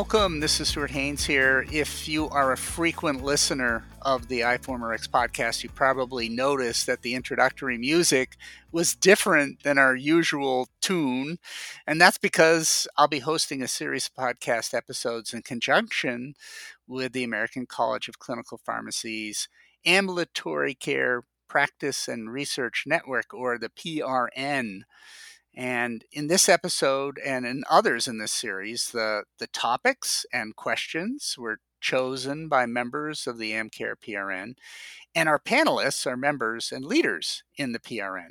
welcome. This is Stuart Haynes here. If you are a frequent listener of the iForumRx podcast, you probably noticed that the introductory music was different than our usual tune. And that's because I'll be hosting a series of podcast episodes in conjunction with the American College of Clinical Pharmacy's Ambulatory Care Practice and Research Network, or the PRN. And in this episode and in others in this series, the, the topics and questions were chosen by members of the AmCare PRN, and our panelists are members and leaders in the PRN.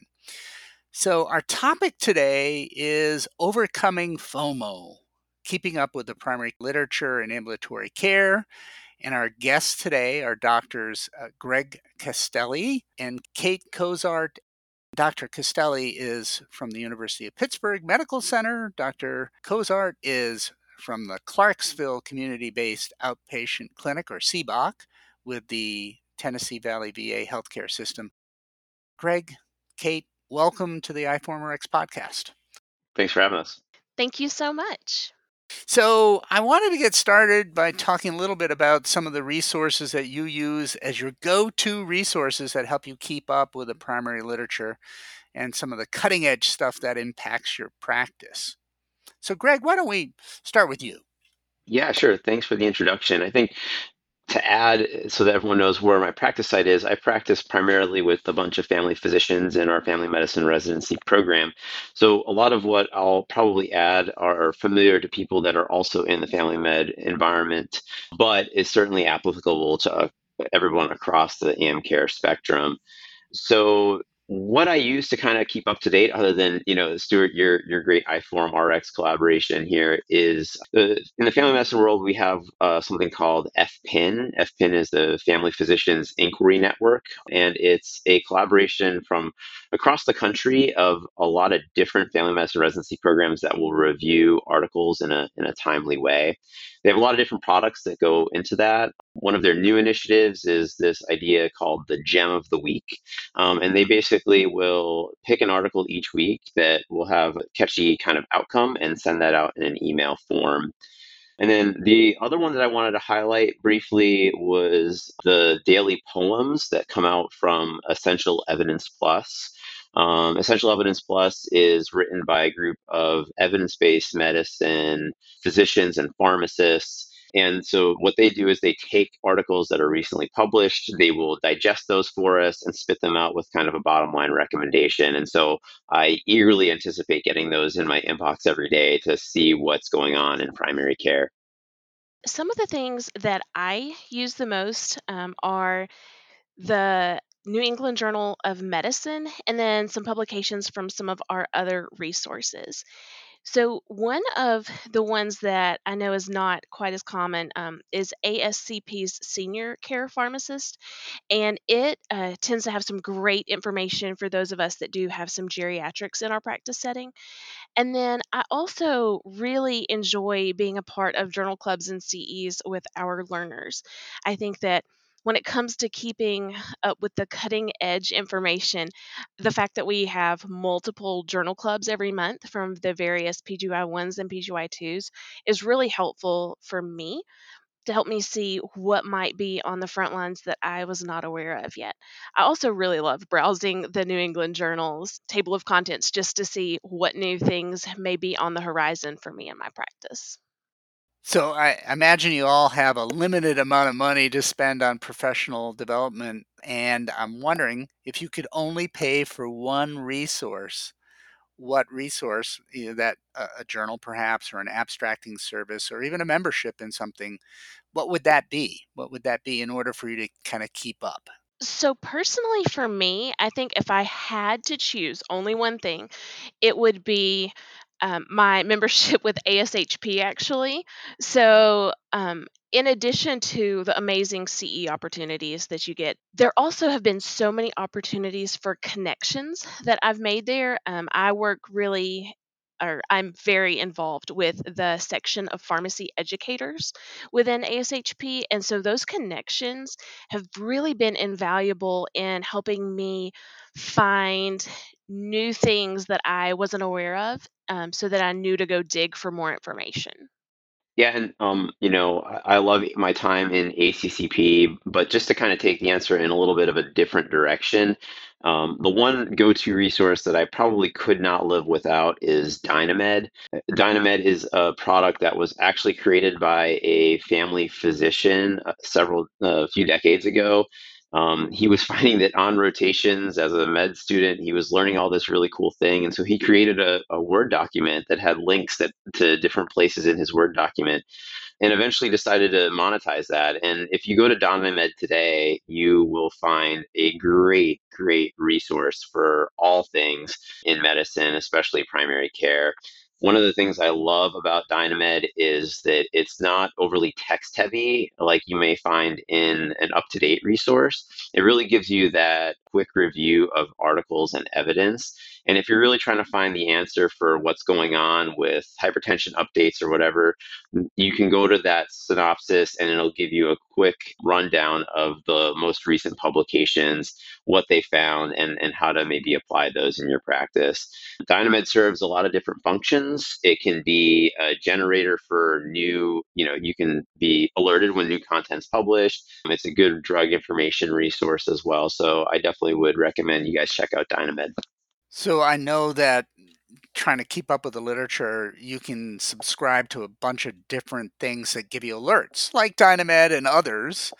So, our topic today is overcoming FOMO, keeping up with the primary literature in ambulatory care. And our guests today are doctors uh, Greg Castelli and Kate Cozart Dr. Castelli is from the University of Pittsburgh Medical Center. Dr. Cozart is from the Clarksville Community Based Outpatient Clinic, or CBOC, with the Tennessee Valley VA Healthcare System. Greg, Kate, welcome to the iForumRx podcast. Thanks for having us. Thank you so much. So, I wanted to get started by talking a little bit about some of the resources that you use as your go to resources that help you keep up with the primary literature and some of the cutting edge stuff that impacts your practice. So, Greg, why don't we start with you? Yeah, sure. Thanks for the introduction. I think to add so that everyone knows where my practice site is, I practice primarily with a bunch of family physicians in our family medicine residency program. So a lot of what I'll probably add are familiar to people that are also in the family med environment, but is certainly applicable to uh, everyone across the AM care spectrum. So what I use to kind of keep up to date, other than you know, Stuart, your your great iForumRx collaboration here is the, in the family medicine world we have uh, something called FPIN. FPIN is the Family Physicians Inquiry Network, and it's a collaboration from across the country of a lot of different family medicine residency programs that will review articles in a in a timely way. They have a lot of different products that go into that. One of their new initiatives is this idea called the Gem of the Week, um, and they basically will pick an article each week that will have a catchy kind of outcome and send that out in an email form. And then the other one that I wanted to highlight briefly was the daily POEMs that come out from Essential Evidence Plus. Um, Essential Evidence Plus is written by a group of evidence based medicine physicians and pharmacists and so what they do is they take articles that are recently published, they will digest those for us and spit them out with kind of a bottom line recommendation. And so I eagerly anticipate getting those in my inbox every day to see what's going on in primary care. Some of the things that I use the most um, are the New England Journal of Medicine and then some publications from some of our other resources. So, one of the ones that I know is not quite as common um, is ASCP's Senior Care Pharmacist, and it uh, tends to have some great information for those of us that do have some geriatrics in our practice setting. And then I also really enjoy being a part of journal clubs and CEs with our learners. I think that when it comes to keeping up with the cutting edge information, the fact that we have multiple journal clubs every month from the various PGY1s and PGY2s is really helpful for me to help me see what might be on the front lines that I was not aware of yet. I also really love browsing the New England Journal's table of contents just to see what new things may be on the horizon for me in my practice. So I imagine you all have a limited amount of money to spend on professional development, and I'm wondering if you could only pay for one resource, what resource you know, that uh, a journal perhaps or an abstracting service or even a membership in something, what would that be? What would that be in order for you to kind of keep up? So, personally, for me, I think if I had to choose only one thing, it would be um, my membership with ASHP actually. So, um, in addition to the amazing CE opportunities that you get, there also have been so many opportunities for connections that I've made there. Um, I work really or I'm very involved with the section of pharmacy educators within ASHP. And so those connections have really been invaluable in helping me find new things that I wasn't aware of um, so that I knew to go dig for more information. Yeah, and um, you know, I love my time in ACCP, but just to kind of take the answer in a little bit of a different direction, um, the one go-to resource that I probably could not live without is Dynamed. Dynamed is a product that was actually created by a family physician uh, several a few decades ago. Um, he was finding that on rotations as a med student, he was learning all this really cool thing, and so he created a, a Word document that had links that to different places in his Word document and eventually decided to monetize that. And if you go to Dynamed today, you will find a great, great resource for all things in medicine, especially primary care. One of the things I love about Dynamed is that it's not overly text heavy like you may find in an up to date resource. It really gives you that quick review of articles and evidence. And if you're really trying to find the answer for what's going on with hypertension updates or whatever, you can go to that synopsis and it'll give you a quick rundown of the most recent publications, what they found, and, and how to maybe apply those in your practice. Dynamed serves a lot of different functions. It can be a generator for new, you know, you can be alerted when new content's published. It's a good drug information resource as well. So I definitely would recommend you guys check out Dynamed. So I know that trying to keep up with the literature, you can subscribe to a bunch of different things that give you alerts, like Dynamed and others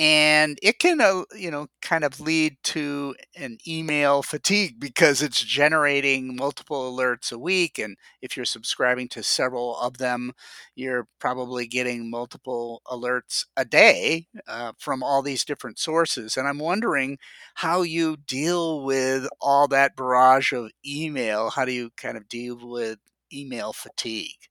and it can uh, you know kind of lead to an email fatigue because it's generating multiple alerts a week and if you're subscribing to several of them you're probably getting multiple alerts a day uh, from all these different sources and i'm wondering how you deal with all that barrage of email how do you kind of deal with email fatigue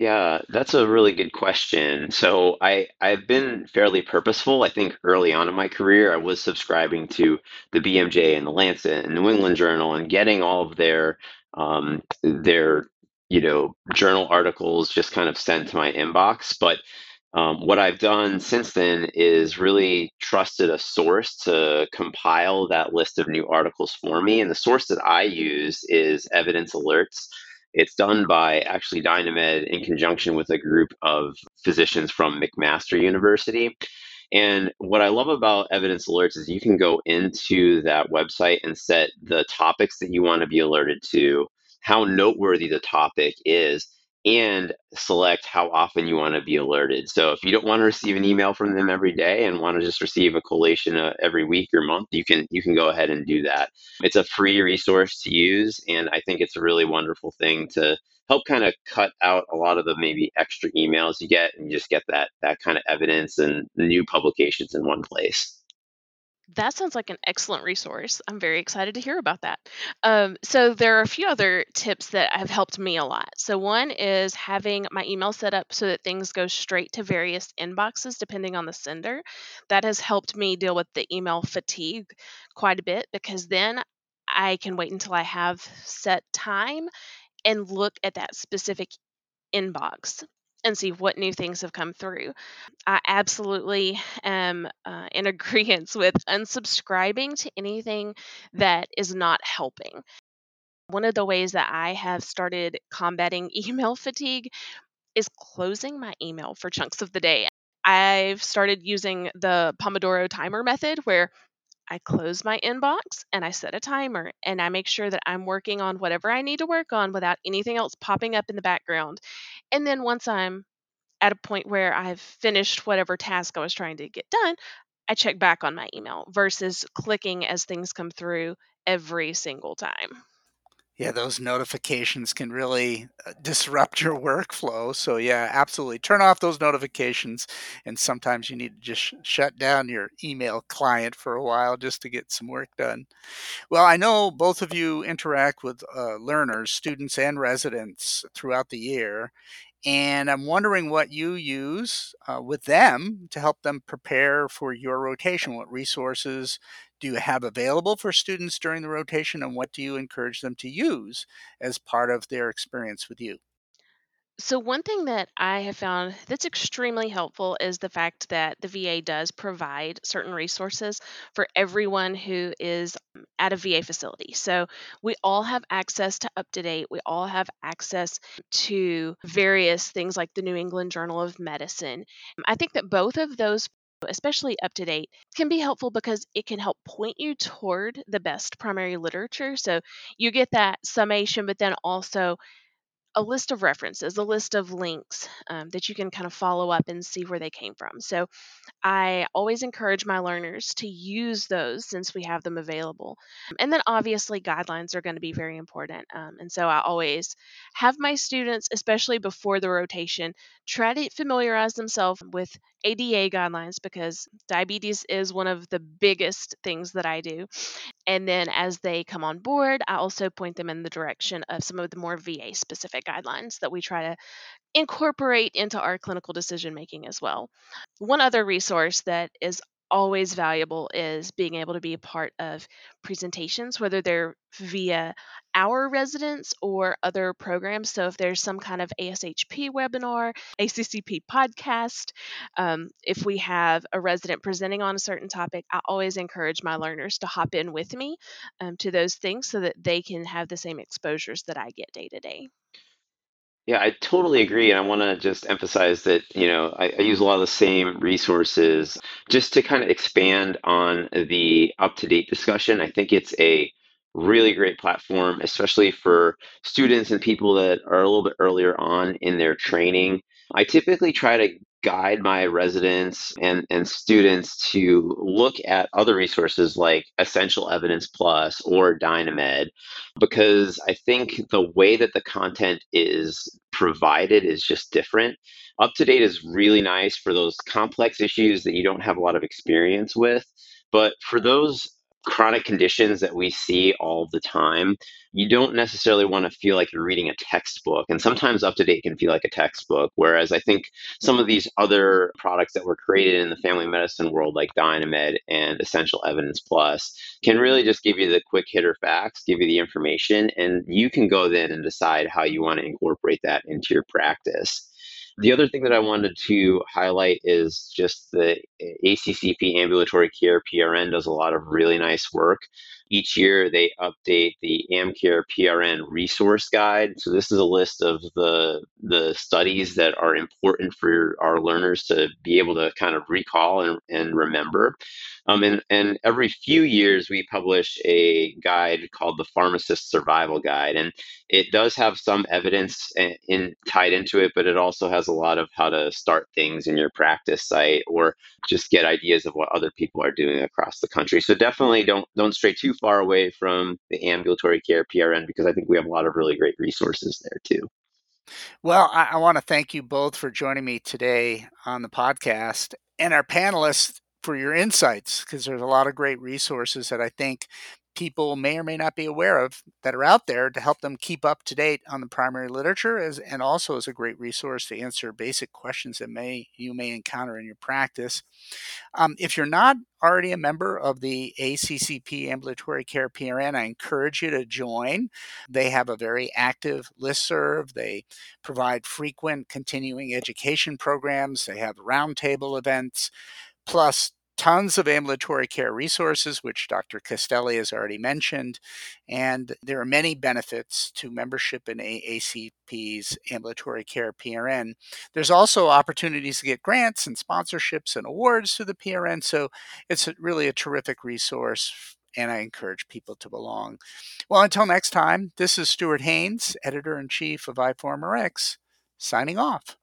Yeah, that's a really good question. So I I've been fairly purposeful. I think early on in my career, I was subscribing to the BMJ and the Lancet and New England Journal and getting all of their um, their you know journal articles just kind of sent to my inbox. But um, what I've done since then is really trusted a source to compile that list of new articles for me. And the source that I use is Evidence Alerts. It's done by actually Dynamed in conjunction with a group of physicians from McMaster University. And what I love about Evidence Alerts is you can go into that website and set the topics that you want to be alerted to, how noteworthy the topic is, and select how often you want to be alerted. So if you don't want to receive an email from them every day and want to just receive a collation uh, every week or month, you can you can go ahead and do that. It's a free resource to use, and I think it's a really wonderful thing to help kind of cut out a lot of the maybe extra emails you get, and you just get that that kind of evidence and new publications in one place. That sounds like an excellent resource. I'm very excited to hear about that. Um, so, there are a few other tips that have helped me a lot. So, one is having my email set up so that things go straight to various inboxes depending on the sender. That has helped me deal with the email fatigue quite a bit because then I can wait until I have set time and look at that specific inbox and see what new things have come through. I absolutely am uh, in agreement with unsubscribing to anything that is not helping. One of the ways that I have started combating email fatigue is closing my email for chunks of the day. I've started using the Pomodoro timer method where I close my inbox and I set a timer and I make sure that I'm working on whatever I need to work on without anything else popping up in the background. And then once I'm at a point where I've finished whatever task I was trying to get done, I check back on my email versus clicking as things come through every single time. Yeah, those notifications can really uh, disrupt your workflow. So, yeah, absolutely. Turn off those notifications. And sometimes you need to just sh- shut down your email client for a while just to get some work done. Well, I know both of you interact with uh, learners, students, and residents throughout the year. And I'm wondering what you use uh, with them to help them prepare for your rotation. What resources do you have available for students during the rotation, and what do you encourage them to use as part of their experience with you? So, one thing that I have found that's extremely helpful is the fact that the VA does provide certain resources for everyone who is at a VA facility. So, we all have access to up to date, we all have access to various things like the New England Journal of Medicine. I think that both of those especially up to date, can be helpful because it can help point you toward the best primary literature so you get that summation but then also a list of references, a list of links um, that you can kind of follow up and see where they came from. So I always encourage my learners to use those since we have them available. And then obviously, guidelines are going to be very important. Um, and so I always have my students, especially before the rotation, try to familiarize themselves with ADA guidelines because diabetes is one of the biggest things that I do. And then as they come on board, I also point them in the direction of some of the more VA specific guidelines that we try to incorporate into our clinical decision making as well. One other resource that is always valuable is being able to be a part of presentations, whether they're via our residents or other programs. So, if there's some kind of ASHP webinar, ACCP podcast, um, if we have a resident presenting on a certain topic, I always encourage my learners to hop in with me um, to those things so that they can have the same exposures that I get day to day. Yeah, I totally agree. And I want to just emphasize that, you know, I, I use a lot of the same resources just to kind of expand on the up to date discussion. I think it's a really great platform, especially for students and people that are a little bit earlier on in their training. I typically try to guide my residents and, and students to look at other resources like Essential Evidence Plus or Dynamed, because I think the way that the content is provided is just different. Up to date is really nice for those complex issues that you don't have a lot of experience with. But for those chronic conditions that we see all the time, you don't necessarily want to feel like you're reading a textbook. And sometimes up to date can feel like a textbook. Whereas I think some of these other products that were created in the family medicine world, like Dynamed and Essential Evidence Plus, can really just give you the quick hitter facts, give you the information, and you can go then and decide how you want to incorporate that into your practice. The other thing that I wanted to highlight is just the ACCP Ambulatory Care PRN does a lot of really nice work. Each year they update the AmCare PRN resource guide. So this is a list of the the studies that are important for our learners to be able to kind of recall and, and remember. Um, and, and every few years, we publish a guide called the Pharmacist Survival Guide. And it does have some evidence in, in, tied into it, but it also has a lot of how to start things in your practice site or just get ideas of what other people are doing across the country. So definitely don't don't stray too far away from the ambulatory care PRN because I think we have a lot of really great resources there too. Well, I, I want to thank you both for joining me today on the podcast and our panelists for your insights because there's a lot of great resources that I think people may or may not be aware of that are out there to help them keep up to date on the primary literature as, and also as a great resource to answer basic questions that may you may encounter in your practice. Um, if you're not already a member of the ACCP Ambulatory Care PRN, I encourage you to join. They have a very active list serve. They provide frequent continuing education programs. They have roundtable events plus tons of ambulatory care resources, which Dr. Castelli has already mentioned. And there are many benefits to membership in ACCP's ambulatory care PRN. There's also opportunities to get grants and sponsorships and awards through the PRN. So it's really a terrific resource. And I encourage people to belong. Well, until next time, this is Stuart Haynes, editor in chief of iForumRx, signing off.